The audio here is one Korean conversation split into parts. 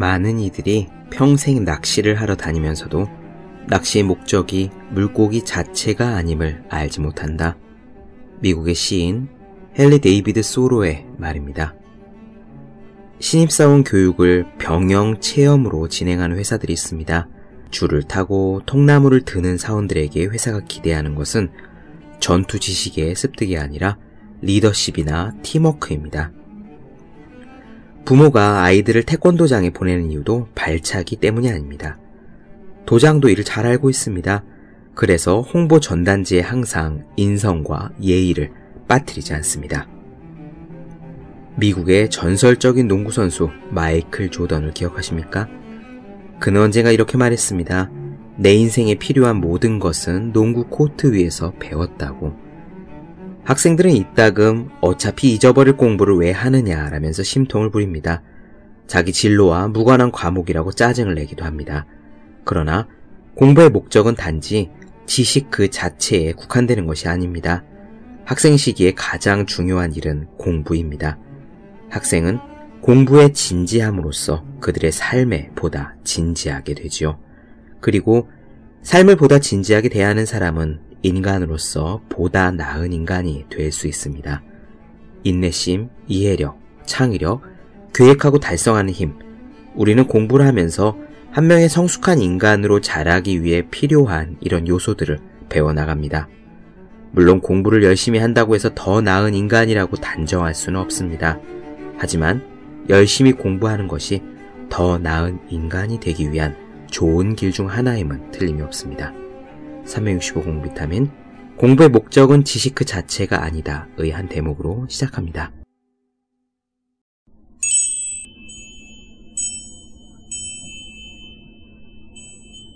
많은 이들이 평생 낚시를 하러 다니면서도 낚시의 목적이 물고기 자체가 아님을 알지 못한다. 미국의 시인 헨리 데이비드 소로의 말입니다. 신입사원 교육을 병영 체험으로 진행하는 회사들이 있습니다. 줄을 타고 통나무를 드는 사원들에게 회사가 기대하는 것은 전투 지식의 습득이 아니라 리더십이나 팀워크입니다. 부모가 아이들을 태권도장에 보내는 이유도 발차기 때문이 아닙니다. 도장도 이를 잘 알고 있습니다. 그래서 홍보 전단지에 항상 인성과 예의를 빠뜨리지 않습니다. 미국의 전설적인 농구선수 마이클 조던을 기억하십니까? 그는 언젠가 이렇게 말했습니다. 내 인생에 필요한 모든 것은 농구 코트 위에서 배웠다고. 학생들은 이따금 어차피 잊어버릴 공부를 왜 하느냐라면서 심통을 부립니다. 자기 진로와 무관한 과목이라고 짜증을 내기도 합니다. 그러나 공부의 목적은 단지 지식 그 자체에 국한되는 것이 아닙니다. 학생 시기에 가장 중요한 일은 공부입니다. 학생은 공부에 진지함으로써 그들의 삶에 보다 진지하게 되지요. 그리고 삶을 보다 진지하게 대하는 사람은 인간으로서 보다 나은 인간이 될 수 있습니다. 인내심, 이해력, 창의력, 계획하고 달성하는 힘. 우리는 공부를 하면서 한 명의 성숙한 인간으로 자라기 위해 필요한 이런 요소들을 배워나갑니다. 물론 공부를 열심히 한다고 해서 더 나은 인간이라고 단정할 수는 없습니다. 하지만 열심히 공부하는 것이 더 나은 인간이 되기 위한 좋은 길 중 하나임은 틀림이 없습니다. 365 공 비타민 공부의 목적은 지식 그 자체가 아니다 의 한 대목으로 시작합니다.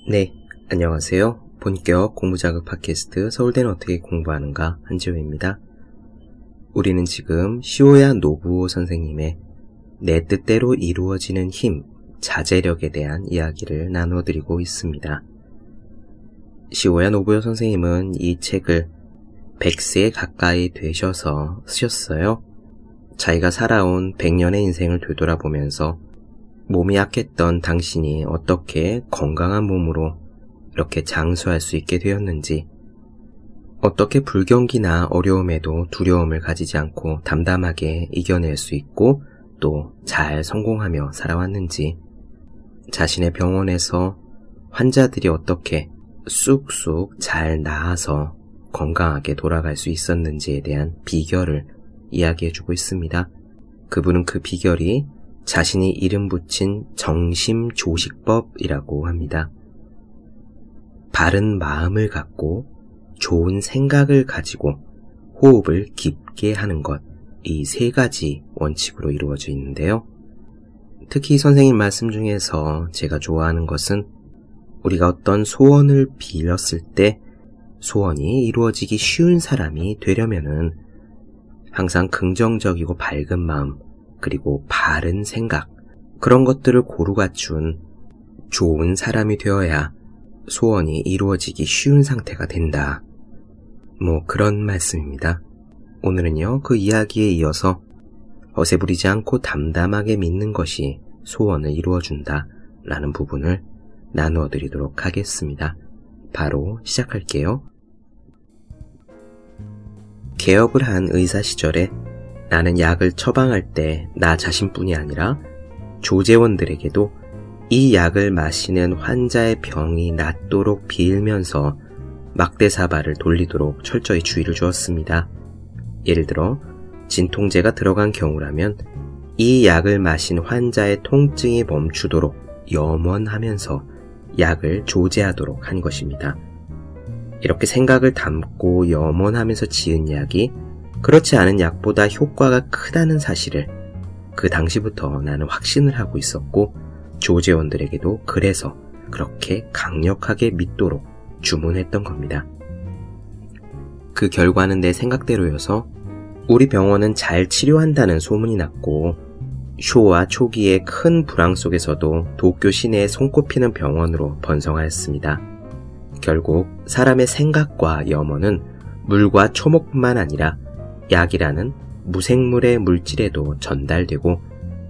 네, 안녕하세요. 본격 공부자극 팟캐스트 서울대는 어떻게 공부하는가 한지호입니다. 우리는 지금 시오야 노부오 선생님의 내 뜻대로 이루어지는 힘, 자제력에 대한 이야기를 나눠드리고 있습니다. 시오야 노부오 선생님은 이 책을 100세 가까이 되셔서 쓰셨어요. 자기가 살아온 100년의 인생을 되돌아보면서 몸이 약했던 당신이 어떻게 건강한 몸으로 이렇게 장수할 수 있게 되었는지, 어떻게 불경기나 어려움에도 두려움을 가지지 않고 담담하게 이겨낼 수 있고 또 잘 성공하며 살아왔는지, 자신의 병원에서 환자들이 어떻게 쑥쑥 잘 나아서 건강하게 돌아갈 수 있었는지에 대한 비결을 이야기해주고 있습니다. 그분은 그 비결이 자신이 이름 붙인 정심조식법이라고 합니다. 바른 마음을 갖고 좋은 생각을 가지고 호흡을 깊게 하는 것, 이 세 가지 원칙으로 이루어져 있는데요. 특히 선생님 말씀 중에서 제가 좋아하는 것은 우리가 어떤 소원을 빌었을 때 소원이 이루어지기 쉬운 사람이 되려면은 항상 긍정적이고 밝은 마음, 그리고 바른 생각, 그런 것들을 고루 갖춘 좋은 사람이 되어야 소원이 이루어지기 쉬운 상태가 된다. 뭐 그런 말씀입니다. 오늘은요, 그 이야기에 이어서 어세 부리지 않고 담담하게 믿는 것이 소원을 이루어준다. 라는 부분을 나누어 드리도록 하겠습니다. 바로 시작할게요. 개업을 한 의사 시절에 나는 약을 처방할 때 나 자신뿐이 아니라 조제원들에게도 이 약을 마시는 환자의 병이 낫도록 빌면서 막대 사발을 돌리도록 철저히 주의를 주었습니다. 예를 들어 진통제가 들어간 경우라면 이 약을 마신 환자의 통증이 멈추도록 염원하면서 약을 조제하도록 한 것입니다. 이렇게 생각을 담고 염원하면서 지은 약이 그렇지 않은 약보다 효과가 크다는 사실을 그 당시부터 나는 확신을 하고 있었고 조제원들에게도 그래서 그렇게 강력하게 믿도록 주문했던 겁니다. 그 결과는 내 생각대로여서 우리 병원은 잘 치료한다는 소문이 났고 쇼와 초기의 큰 불황 속에서도 도쿄 시내에 손꼽히는 병원으로 번성하였습니다. 결국 사람의 생각과 염원은 물과 초목뿐만 아니라 약이라는 무생물의 물질에도 전달되고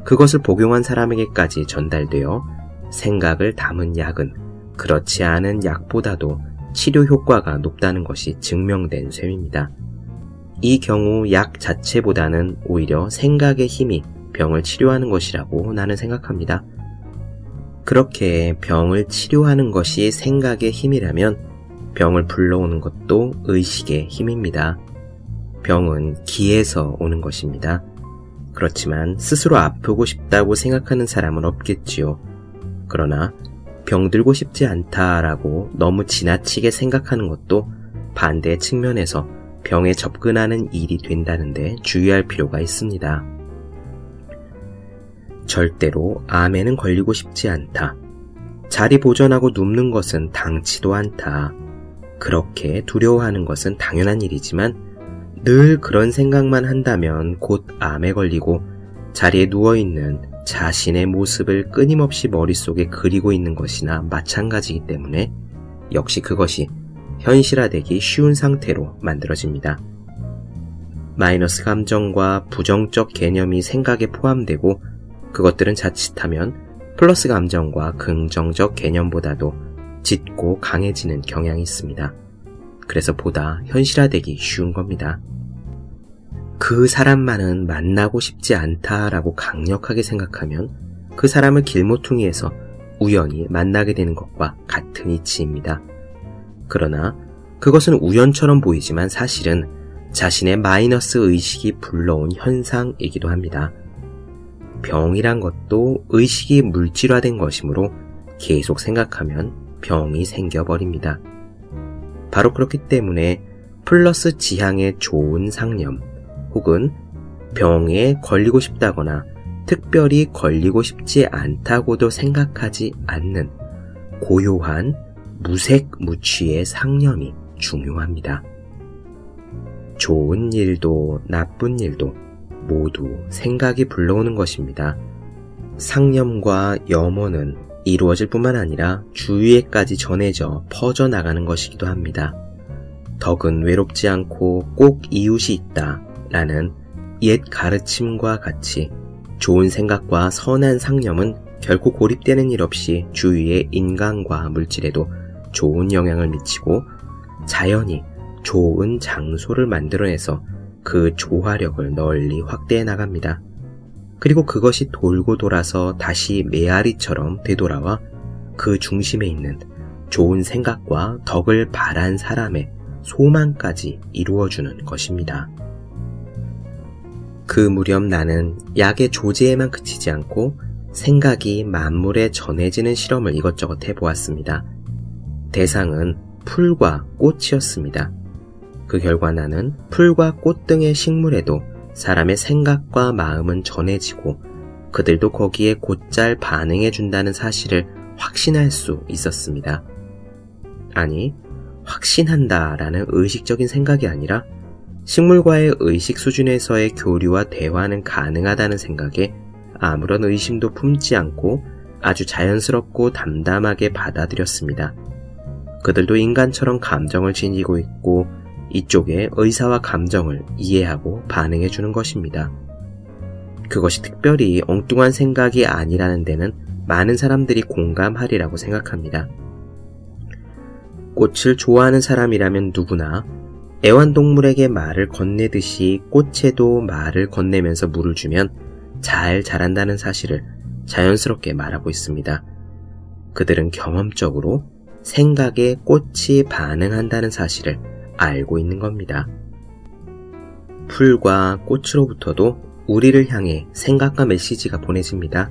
그것을 복용한 사람에게까지 전달되어 생각을 담은 약은 그렇지 않은 약보다도 치료 효과가 높다는 것이 증명된 셈입니다. 이 경우 약 자체보다는 오히려 생각의 힘이 병을 치료하는 것이라고 나는 생각합니다. 그렇게 병을 치료하는 것이 생각의 힘이라면 병을 불러오는 것도 의식의 힘입니다. 병은 기에서 오는 것입니다. 그렇지만 스스로 아프고 싶다고 생각하는 사람은 없겠지요. 그러나 병들고 싶지 않다라고 너무 지나치게 생각하는 것도 반대 측면에서 병에 접근하는 일이 된다는데 주의할 필요가 있습니다. 절대로 암에는 걸리고 싶지 않다. 자리 보전하고 눕는 것은 당치도 않다. 그렇게 두려워하는 것은 당연한 일이지만 늘 그런 생각만 한다면 곧 암에 걸리고 자리에 누워있는 자신의 모습을 끊임없이 머릿속에 그리고 있는 것이나 마찬가지이기 때문에 역시 그것이 현실화되기 쉬운 상태로 만들어집니다. 마이너스 감정과 부정적 개념이 생각에 포함되고 그것들은 자칫하면 플러스 감정과 긍정적 개념보다도 짙고 강해지는 경향이 있습니다. 그래서 보다 현실화되기 쉬운 겁니다. 그 사람만은 만나고 싶지 않다라고 강력하게 생각하면 그 사람을 길모퉁이에서 우연히 만나게 되는 것과 같은 이치입니다. 그러나 그것은 우연처럼 보이지만 사실은 자신의 마이너스 의식이 불러온 현상이기도 합니다. 병이란 것도 의식이 물질화된 것이므로 계속 생각하면 병이 생겨버립니다. 바로 그렇기 때문에 플러스 지향의 좋은 상념, 혹은 병에 걸리고 싶다거나 특별히 걸리고 싶지 않다고도 생각하지 않는 고요한 무색무취의 상념이 중요합니다. 좋은 일도 나쁜 일도 모두 생각이 불러오는 것입니다. 상념과 염원은 이루어질 뿐만 아니라 주위에까지 전해져 퍼져나가는 것이기도 합니다. 덕은 외롭지 않고 꼭 이웃이 있다 라는 옛 가르침과 같이 좋은 생각과 선한 상념은 결코 고립되는 일 없이 주위의 인간과 물질에도 좋은 영향을 미치고 자연히 좋은 장소를 만들어내서 그 조화력을 널리 확대해 나갑니다. 그리고 그것이 돌고 돌아서 다시 메아리처럼 되돌아와 그 중심에 있는 좋은 생각과 덕을 바란 사람의 소망까지 이루어주는 것입니다. 그 무렵 나는 약의 조제에만 그치지 않고 생각이 만물에 전해지는 실험을 이것저것 해보았습니다. 대상은 풀과 꽃이었습니다. 그 결과 나는 풀과 꽃 등의 식물에도 사람의 생각과 마음은 전해지고 그들도 거기에 곧잘 반응해 준다는 사실을 확신할 수 있었습니다. 아니, 확신한다 라는 의식적인 생각이 아니라 식물과의 의식 수준에서의 교류와 대화는 가능하다는 생각에 아무런 의심도 품지 않고 아주 자연스럽고 담담하게 받아들였습니다. 그들도 인간처럼 감정을 지니고 있고 이쪽의 의사와 감정을 이해하고 반응해 주는 것입니다. 그것이 특별히 엉뚱한 생각이 아니라는 데는 많은 사람들이 공감하리라고 생각합니다. 꽃을 좋아하는 사람이라면 누구나 애완동물에게 말을 건네듯이 꽃에도 말을 건네면서 물을 주면 잘 자란다는 사실을 자연스럽게 말하고 있습니다. 그들은 경험적으로 생각에 꽃이 반응한다는 사실을 알고 있는 겁니다. 풀과 꽃으로부터도 우리를 향해 생각과 메시지가 보내집니다.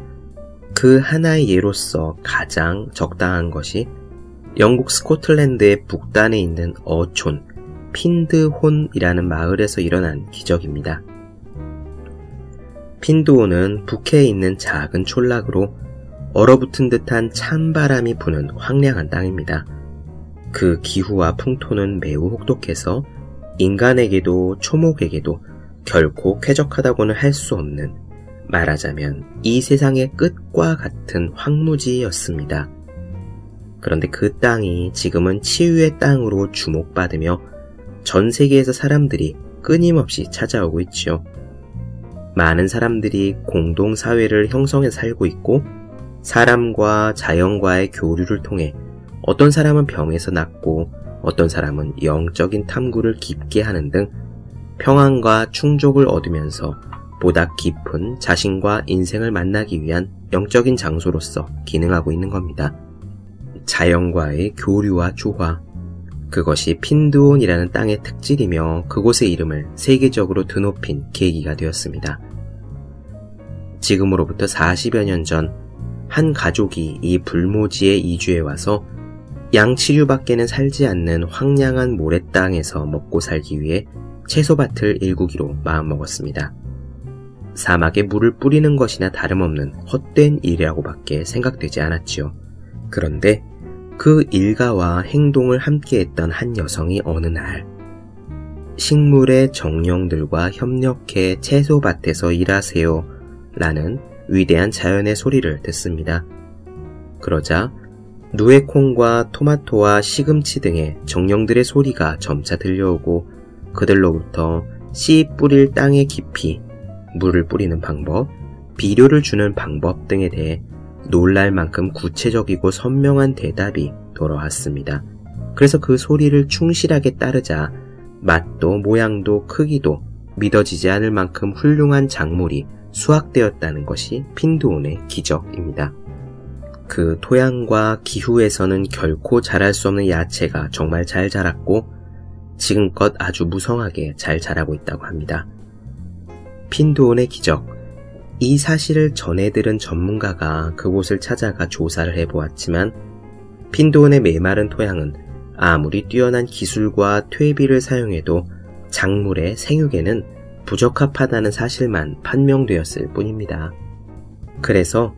그 하나의 예로서 가장 적당한 것이 영국 스코틀랜드의 북단에 있는 어촌, 핀드혼이라는 마을에서 일어난 기적입니다. 핀드혼은 북해에 있는 작은 촌락으로 얼어붙은 듯한 찬바람이 부는 황량한 땅입니다. 그 기후와 풍토는 매우 혹독해서 인간에게도 초목에게도 결코 쾌적하다고는 할 수 없는 말하자면 이 세상의 끝과 같은 황무지였습니다. 그런데 그 땅이 지금은 치유의 땅으로 주목받으며 전 세계에서 사람들이 끊임없이 찾아오고 있지요. 많은 사람들이 공동사회를 형성해 살고 있고 사람과 자연과의 교류를 통해 어떤 사람은 병에서 낫고 어떤 사람은 영적인 탐구를 깊게 하는 등 평안과 충족을 얻으면서 보다 깊은 자신과 인생을 만나기 위한 영적인 장소로서 기능하고 있는 겁니다. 자연과의 교류와 조화, 그것이 핀두온이라는 땅의 특질이며 그곳의 이름을 세계적으로 드높인 계기가 되었습니다. 지금으로부터 40여 년 전 한 가족이 이 불모지에 이주해 와서 양치류밖에는 살지 않는 황량한 모래땅에서 먹고 살기 위해 채소밭을 일구기로 마음먹었습니다. 사막에 물을 뿌리는 것이나 다름없는 헛된 일이라고밖에 생각되지 않았지요. 그런데 그 일가와 행동을 함께했던 한 여성이 어느 날 식물의 정령들과 협력해 채소밭에서 일하세요 라는 위대한 자연의 소리를 듣습니다. 그러자 누에콩과 토마토와 시금치 등의 정령들의 소리가 점차 들려오고 그들로부터 씨 뿌릴 땅의 깊이, 물을 뿌리는 방법, 비료를 주는 방법 등에 대해 놀랄 만큼 구체적이고 선명한 대답이 돌아왔습니다. 그래서 그 소리를 충실하게 따르자 맛도 모양도 크기도 믿어지지 않을 만큼 훌륭한 작물이 수확되었다는 것이 핀두온의 기적입니다. 그 토양과 기후에서는 결코 자랄 수 없는 야채가 정말 잘 자랐고 지금껏 아주 무성하게 잘 자라고 있다고 합니다. 핀두온의 기적, 이 사실을 전해 들은 전문가가 그곳을 찾아가 조사를 해보았지만 핀도온의 메마른 토양은 아무리 뛰어난 기술과 퇴비를 사용해도 작물의 생육에는 부적합하다는 사실만 판명되었을 뿐입니다. 그래서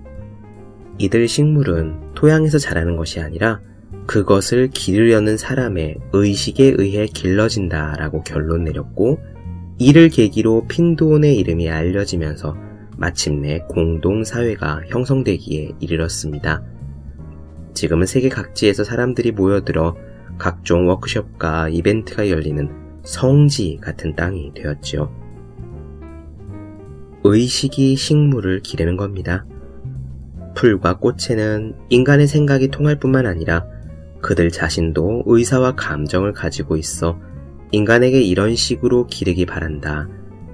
이들 식물은 토양에서 자라는 것이 아니라 그것을 기르려는 사람의 의식에 의해 길러진다 라고 결론 내렸고 이를 계기로 핀도온의 이름이 알려지면서 마침내 공동사회가 형성되기에 이르렀습니다. 지금은 세계 각지에서 사람들이 모여들어 각종 워크숍과 이벤트가 열리는 성지 같은 땅이 되었지요. 의식이 식물을 기르는 겁니다. 풀과 꽃에는 인간의 생각이 통할 뿐만 아니라 그들 자신도 의사와 감정을 가지고 있어 인간에게 이런 식으로 기르기 바란다.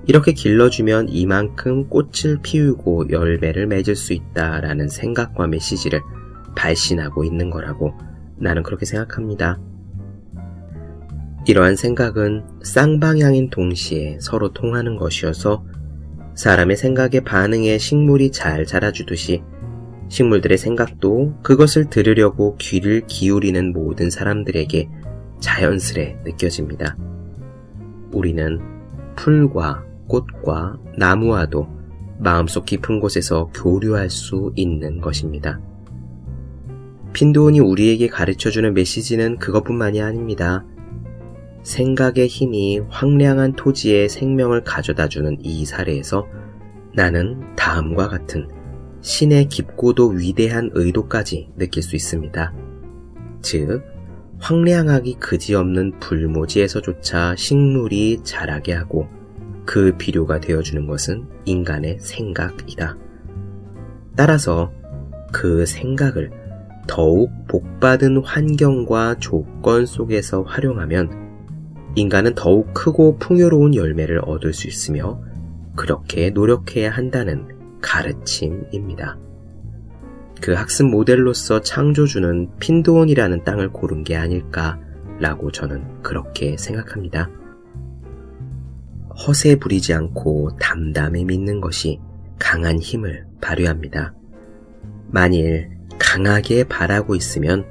이렇게 길러주면 이만큼 꽃을 피우고 열매를 맺을 수 있다라는 생각과 메시지를 발신하고 있는 거라고 나는 그렇게 생각합니다. 이러한 생각은 쌍방향인 동시에 서로 통하는 것이어서 사람의 생각에 반응해 식물이 잘 자라주듯이 식물들의 생각도 그것을 들으려고 귀를 기울이는 모든 사람들에게 자연스레 느껴집니다. 우리는 풀과 꽃과 나무와도 마음속 깊은 곳에서 교류할 수 있는 것입니다. 핀도온이 우리에게 가르쳐주는 메시지는 그것뿐만이 아닙니다. 생각의 힘이 황량한 토지에 생명을 가져다주는 이 사례에서 나는 다음과 같은 신의 깊고도 위대한 의도까지 느낄 수 있습니다. 즉, 황량하기 그지없는 불모지에서조차 식물이 자라게 하고 그 비료가 되어주는 것은 인간의 생각이다. 따라서 그 생각을 더욱 복받은 환경과 조건 속에서 활용하면 인간은 더욱 크고 풍요로운 열매를 얻을 수 있으며 그렇게 노력해야 한다는 가르침입니다. 그 학습 모델로서 창조주는 핀도온이라는 땅을 고른 게 아닐까라고 저는 그렇게 생각합니다. 허세 부리지 않고 담담히 믿는 것이 강한 힘을 발휘합니다. 만일 강하게 바라고 있으면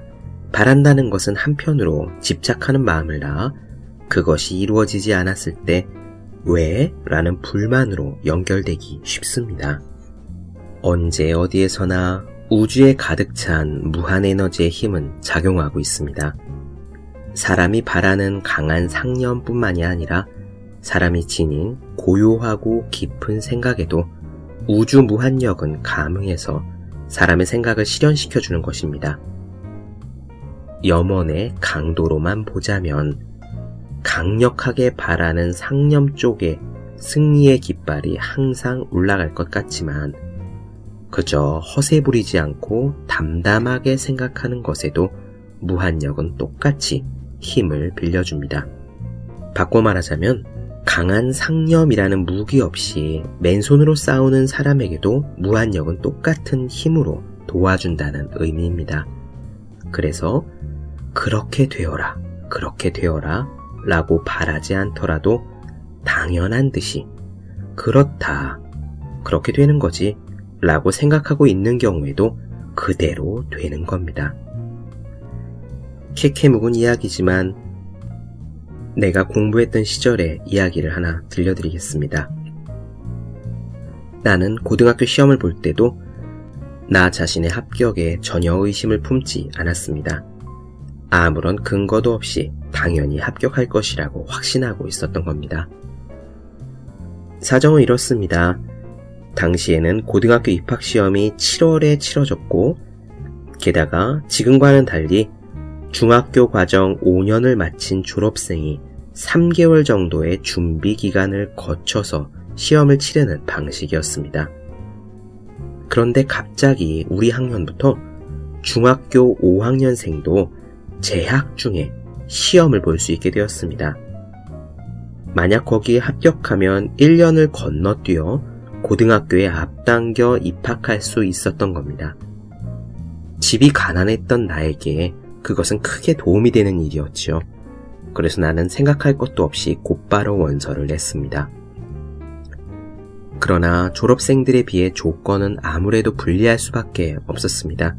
바란다는 것은 한편으로 집착하는 마음을 낳아 그것이 이루어지지 않았을 때 왜? 라는 불만으로 연결되기 쉽습니다. 언제 어디에서나 우주에 가득 찬 무한 에너지의 힘은 작용하고 있습니다. 사람이 바라는 강한 상념뿐만이 아니라 사람이 지닌 고요하고 깊은 생각에도 우주 무한력은 감흥해서 사람의 생각을 실현시켜 주는 것입니다. 염원의 강도로만 보자면 강력하게 바라는 상념 쪽에 승리의 깃발이 항상 올라갈 것 같지만 그저 허세 부리지 않고 담담하게 생각하는 것에도 무한력은 똑같이 힘을 빌려줍니다. 바꿔 말하자면 강한 상념이라는 무기 없이 맨손으로 싸우는 사람에게도 무한력은 똑같은 힘으로 도와준다는 의미입니다. 그래서 그렇게 되어라, 그렇게 되어라 라고 바라지 않더라도 당연한 듯이 그렇다, 그렇게 되는 거지 라고 생각하고 있는 경우에도 그대로 되는 겁니다. 캐캐 묵은 이야기지만 내가 공부했던 시절의 이야기를 하나 들려드리겠습니다. 나는 고등학교 시험을 볼 때도 나 자신의 합격에 전혀 의심을 품지 않았습니다. 아무런 근거도 없이 당연히 합격할 것이라고 확신하고 있었던 겁니다. 사정은 이렇습니다. 당시에는 고등학교 입학시험이 7월에 치러졌고, 게다가 지금과는 달리 중학교 과정 5년을 마친 졸업생이 3개월 정도의 준비 기간을 거쳐서 시험을 치르는 방식이었습니다. 그런데 갑자기 우리 학년부터 중학교 5학년생도 재학 중에 시험을 볼 수 있게 되었습니다. 만약 거기에 합격하면 1년을 건너뛰어 고등학교에 앞당겨 입학할 수 있었던 겁니다. 집이 가난했던 나에게 그것은 크게 도움이 되는 일이었지요. 그래서 나는 생각할 것도 없이 곧바로 원서를 냈습니다. 그러나 졸업생들에 비해 조건은 아무래도 불리할 수밖에 없었습니다.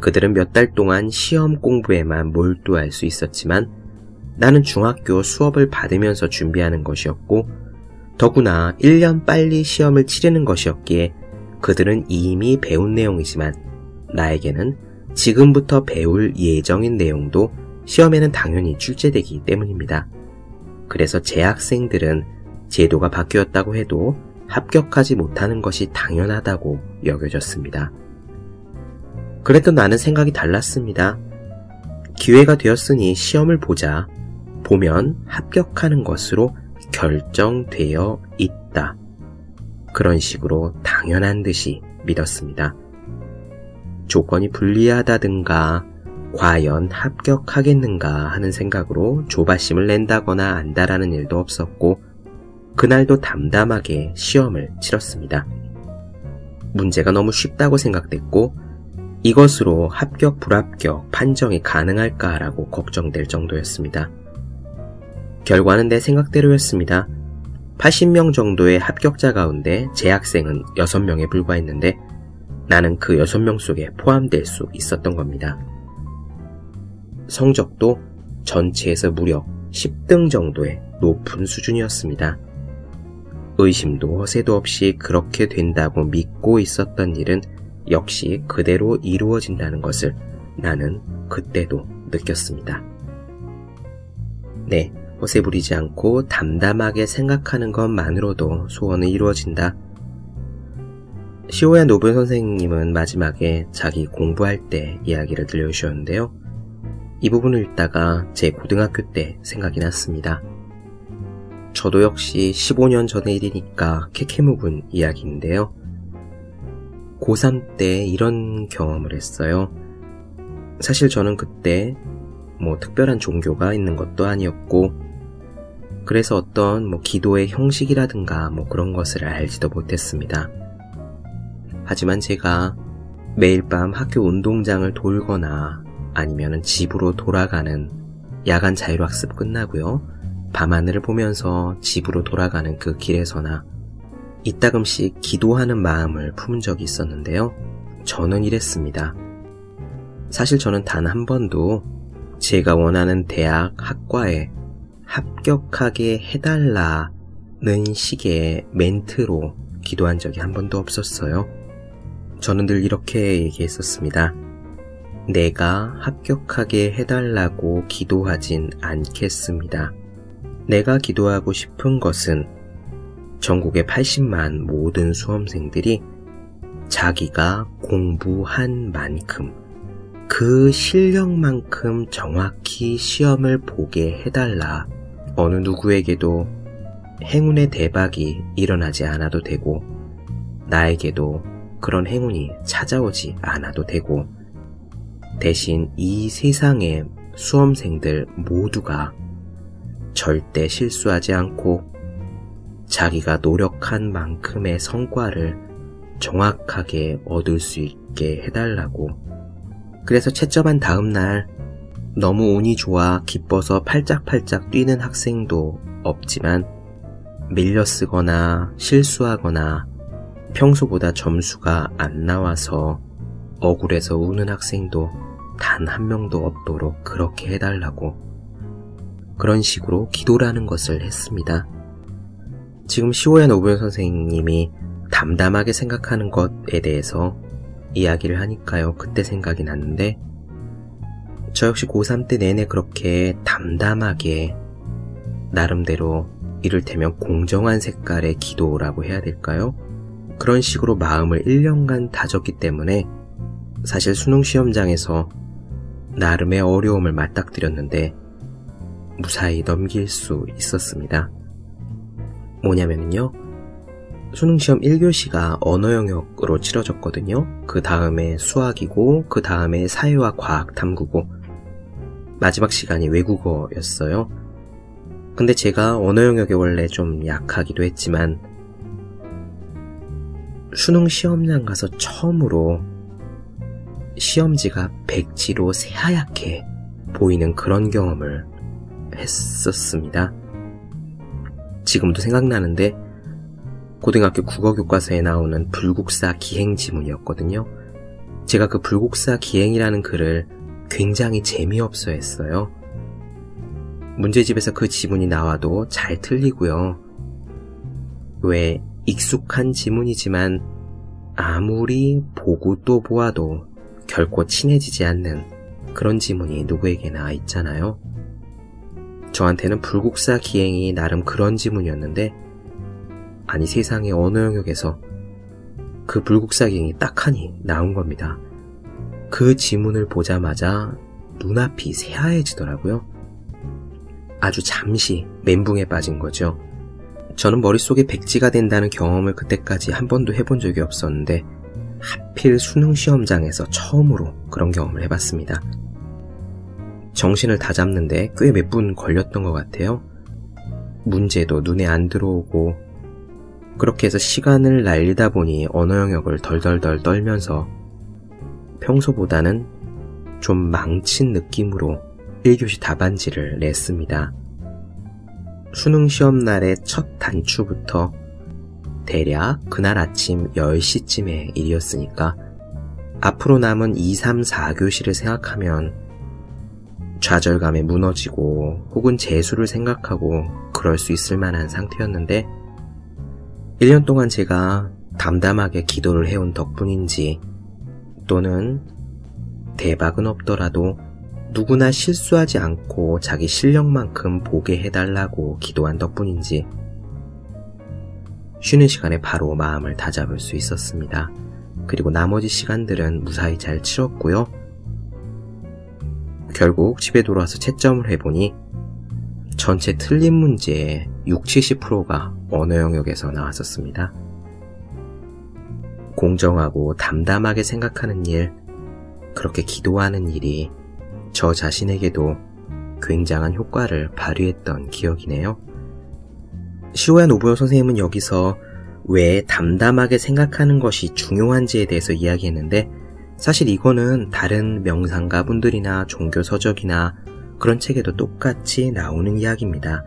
그들은 몇 달 동안 시험 공부에만 몰두할 수 있었지만 나는 중학교 수업을 받으면서 준비하는 것이었고 더구나 1년 빨리 시험을 치르는 것이었기에 그들은 이미 배운 내용이지만 나에게는 지금부터 배울 예정인 내용도 시험에는 당연히 출제되기 때문입니다. 그래서 재학생들은 제도가 바뀌었다고 해도 합격하지 못하는 것이 당연하다고 여겨졌습니다. 그래도 나는 생각이 달랐습니다. 기회가 되었으니 시험을 보자. 보면 합격하는 것으로 결정되어 있다. 그런 식으로 당연한 듯이 믿었습니다. 조건이 불리하다든가 과연 합격하겠는가 하는 생각으로 조바심을 낸다거나 안다라는 일도 없었고 그날도 담담하게 시험을 치렀습니다. 문제가 너무 쉽다고 생각됐고 이것으로 합격 불합격 판정이 가능할까라고 걱정될 정도였습니다. 결과는 내 생각대로였습니다. 80명 정도의 합격자 가운데 재학생은 6명에 불과했는데 나는 그 6명 속에 포함될 수 있었던 겁니다. 성적도 전체에서 무려 10등 정도의 높은 수준이었습니다. 의심도 허세도 없이 그렇게 된다고 믿고 있었던 일은 역시 그대로 이루어진다는 것을 나는 그때도 느꼈습니다. 네, 허세 부리지 않고 담담하게 생각하는 것만으로도 소원은 이루어진다. 시오야 노블 선생님은 마지막에 자기 공부할 때 이야기를 들려주셨는데요. 이 부분을 읽다가 제 고등학교 때 생각이 났습니다. 저도 역시 15년 전의 일이니까 캐캐묵은 이야기인데요. 고3 때 이런 경험을 했어요. 사실 저는 그때 뭐 특별한 종교가 있는 것도 아니었고, 그래서 어떤 뭐 기도의 형식이라든가 뭐 그런 것을 알지도 못했습니다. 하지만 제가 매일 밤 학교 운동장을 돌거나 아니면 집으로 돌아가는 야간 자율학습 끝나고요. 밤하늘을 보면서 집으로 돌아가는 그 길에서나 이따금씩 기도하는 마음을 품은 적이 있었는데요. 저는 이랬습니다. 사실 저는 단 한 번도 제가 원하는 대학 학과에 합격하게 해달라는 식의 멘트로 기도한 적이 한 번도 없었어요. 저는 늘 이렇게 얘기했었습니다. 내가 합격하게 해달라고 기도하진 않겠습니다. 내가 기도하고 싶은 것은 전국의 80만 모든 수험생들이 자기가 공부한 만큼 그 실력만큼 정확히 시험을 보게 해달라. 어느 누구에게도 행운의 대박이 일어나지 않아도 되고, 나에게도 그런 행운이 찾아오지 않아도 되고, 대신 이 세상의 수험생들 모두가 절대 실수하지 않고 자기가 노력한 만큼의 성과를 정확하게 얻을 수 있게 해달라고. 그래서 채점한 다음날 너무 운이 좋아 기뻐서 팔짝팔짝 뛰는 학생도 없지만 밀려 쓰거나 실수하거나 평소보다 점수가 안 나와서 억울해서 우는 학생도 단 한 명도 없도록 그렇게 해달라고 그런 식으로 기도라는 것을 했습니다. 지금 시오야 노부현 선생님이 담담하게 생각하는 것에 대해서 이야기를 하니까요. 그때 생각이 났는데 저 역시 고3 때 내내 그렇게 담담하게 나름대로 이를테면 공정한 색깔의 기도라고 해야 될까요? 그런 식으로 마음을 1년간 다졌기 때문에 사실 수능 시험장에서 나름의 어려움을 맞닥뜨렸는데 무사히 넘길 수 있었습니다. 뭐냐면요. 수능시험 1교시가 언어 영역으로 치러졌거든요. 그 다음에 수학이고, 그 다음에 사회와 과학 탐구고, 마지막 시간이 외국어였어요. 근데 제가 언어 영역에 원래 좀 약하기도 했지만, 수능 시험장 가서 처음으로 시험지가 백지로 새하얗게 보이는 그런 경험을 했었습니다. 지금도 생각나는데 고등학교 국어 교과서에 나오는 불국사 기행 지문이었거든요. 제가 그 불국사 기행이라는 글을 굉장히 재미없어 했어요. 문제집에서 그 지문이 나와도 잘 틀리고요. 왜 익숙한 지문이지만 아무리 보고 또 보아도 결코 친해지지 않는 그런 지문이 누구에게나 있잖아요. 저한테는 불국사 기행이 나름 그런 지문이었는데 아니 세상의 어느 영역에서 그 불국사 기행이 딱하니 나온 겁니다. 그 지문을 보자마자 눈앞이 새하얘지더라고요. 아주 잠시 멘붕에 빠진 거죠. 저는 머릿속에 백지가 된다는 경험을 그때까지 한 번도 해본 적이 없었는데 하필 수능 시험장에서 처음으로 그런 경험을 해봤습니다. 정신을 다 잡는데 꽤 몇 분 걸렸던 것 같아요. 문제도 눈에 안 들어오고 그렇게 해서 시간을 날리다 보니 언어 영역을 덜덜덜 떨면서 평소보다는 좀 망친 느낌으로 1교시 답안지를 냈습니다. 수능 시험 날의 첫 단추부터 대략 그날 아침 10시쯤의 일이었으니까 앞으로 남은 2, 3, 4교시를 생각하면 좌절감에 무너지고 혹은 재수를 생각하고 그럴 수 있을 만한 상태였는데 1년 동안 제가 담담하게 기도를 해온 덕분인지 또는 대박은 없더라도 누구나 실수하지 않고 자기 실력만큼 보게 해달라고 기도한 덕분인지 쉬는 시간에 바로 마음을 다잡을 수 있었습니다. 그리고 나머지 시간들은 무사히 잘 치렀고요. 결국 집에 돌아와서 채점을 해보니 전체 틀린 문제의 6, 70%가 언어 영역에서 나왔었습니다. 공정하고 담담하게 생각하는 일, 그렇게 기도하는 일이 저 자신에게도 굉장한 효과를 발휘했던 기억이네요. 시오야 노부요 선생님은 여기서 왜 담담하게 생각하는 것이 중요한지에 대해서 이야기했는데 사실 이거는 다른 명상가 분들이나 종교 서적이나 그런 책에도 똑같이 나오는 이야기입니다.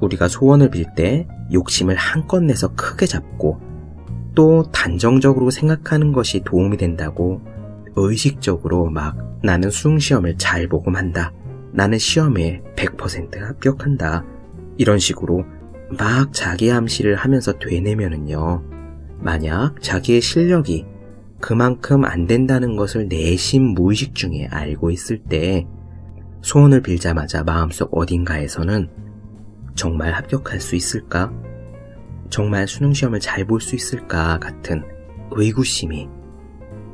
우리가 소원을 빌 때 욕심을 한껏 내서 크게 잡고 또 단정적으로 생각하는 것이 도움이 된다고 의식적으로 막 나는 수능시험을 잘 보고 만다. 나는 시험에 100% 합격한다. 이런 식으로 막 자기 암시를 하면서 되뇌면은요. 만약 자기의 실력이 그만큼 안 된다는 것을 내심 무의식 중에 알고 있을 때 소원을 빌자마자 마음속 어딘가에서는 정말 합격할 수 있을까? 정말 수능시험을 잘 볼 수 있을까? 같은 의구심이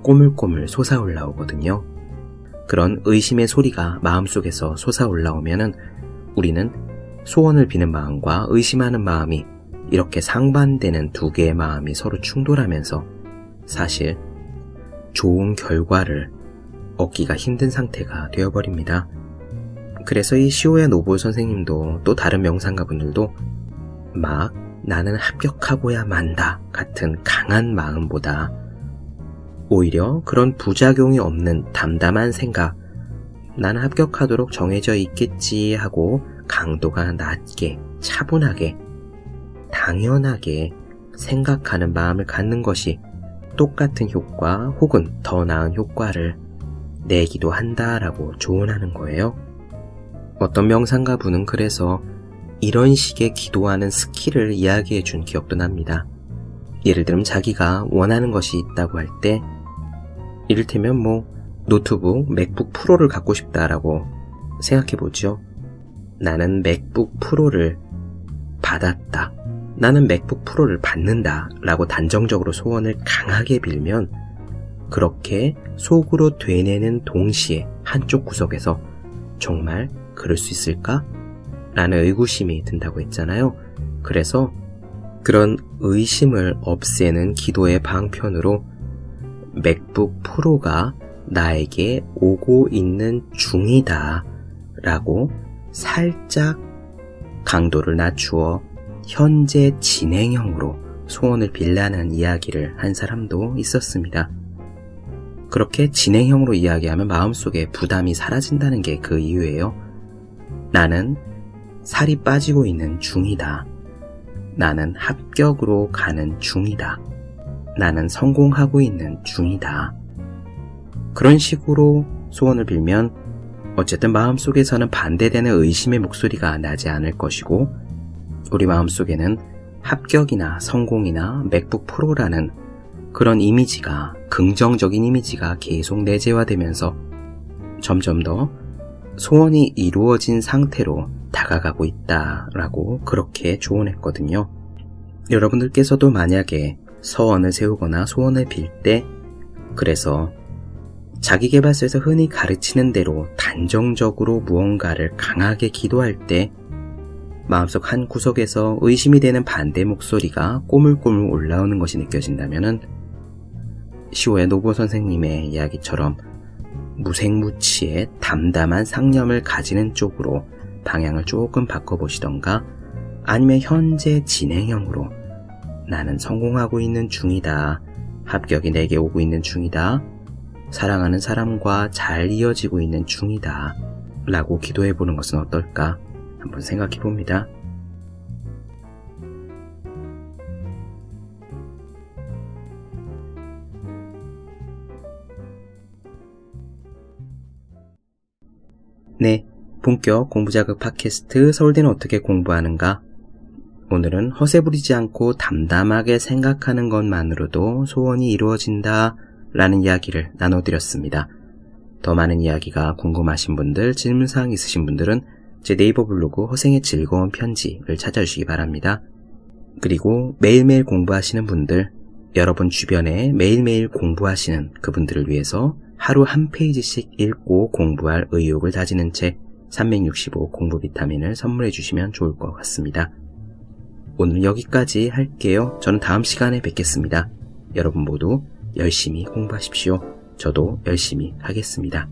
꼬물꼬물 솟아올라오거든요. 그런 의심의 소리가 마음속에서 솟아올라오면은 우리는 소원을 비는 마음과 의심하는 마음이 이렇게 상반되는 두 개의 마음이 서로 충돌하면서 사실 좋은 결과를 얻기가 힘든 상태가 되어버립니다. 그래서 이 시오야 노부 선생님도 또 다른 명상가분들도 막 나는 합격하고야 만다 같은 강한 마음보다 오히려 그런 부작용이 없는 담담한 생각, 나는 합격하도록 정해져 있겠지 하고 강도가 낮게, 차분하게, 당연하게 생각하는 마음을 갖는 것이 똑같은 효과 혹은 더 나은 효과를 내기도 한다라고 조언하는 거예요. 어떤 명상가 분은 그래서 이런 식의 기도하는 스킬을 이야기해 준 기억도 납니다. 예를 들면 자기가 원하는 것이 있다고 할 때, 이를테면 뭐, 노트북 맥북 프로를 갖고 싶다라고 생각해 보죠. 나는 맥북 프로를 받았다. 나는 맥북 프로를 받는다. 라고 단정적으로 소원을 강하게 빌면, 그렇게 속으로 되뇌는 동시에 한쪽 구석에서 정말 그럴 수 있을까? 라는 의구심이 든다고 했잖아요. 그래서 그런 의심을 없애는 기도의 방편으로 맥북 프로가 나에게 오고 있는 중이다 라고 살짝 강도를 낮추어 현재 진행형으로 소원을 빌라는 이야기를 한 사람도 있었습니다. 그렇게 진행형으로 이야기하면 마음속에 부담이 사라진다는 게 그 이유예요. 나는 살이 빠지고 있는 중이다. 나는 합격으로 가는 중이다. 나는 성공하고 있는 중이다. 그런 식으로 소원을 빌면 어쨌든 마음속에서는 반대되는 의심의 목소리가 나지 않을 것이고 우리 마음속에는 합격이나 성공이나 맥북 프로라는 그런 이미지가 긍정적인 이미지가 계속 내재화되면서 점점 더 소원이 이루어진 상태로 다가가고 있다라고 그렇게 조언했거든요. 여러분들께서도 만약에 서원을 세우거나 소원을 빌 때 그래서 자기개발서에서 흔히 가르치는 대로 단정적으로 무언가를 강하게 기도할 때 마음속 한 구석에서 의심이 되는 반대 목소리가 꼬물꼬물 올라오는 것이 느껴진다면 시오의 노보 선생님의 이야기처럼 무생무치의 담담한 상념을 가지는 쪽으로 방향을 조금 바꿔보시던가 아니면 현재 진행형으로 나는 성공하고 있는 중이다. 합격이 내게 오고 있는 중이다. 사랑하는 사람과 잘 이어지고 있는 중이다. 라고 기도해 보는 것은 어떨까? 한번 생각해 봅니다. 네. 본격 공부자극 팟캐스트 서울대는 어떻게 공부하는가? 오늘은 허세 부리지 않고 담담하게 생각하는 것만으로도 소원이 이루어진다 라는 이야기를 나눠드렸습니다. 더 많은 이야기가 궁금하신 분들, 질문사항 있으신 분들은 제 네이버 블로그 허생의 즐거운 편지를 찾아주시기 바랍니다. 그리고 매일매일 공부하시는 분들, 여러분 주변에 매일매일 공부하시는 그분들을 위해서 하루 한 페이지씩 읽고 공부할 의욕을 다지는 책 365 공부 비타민을 선물해 주시면 좋을 것 같습니다. 오늘 여기까지 할게요. 저는 다음 시간에 뵙겠습니다. 여러분 모두 열심히 공부하십시오. 저도 열심히 하겠습니다.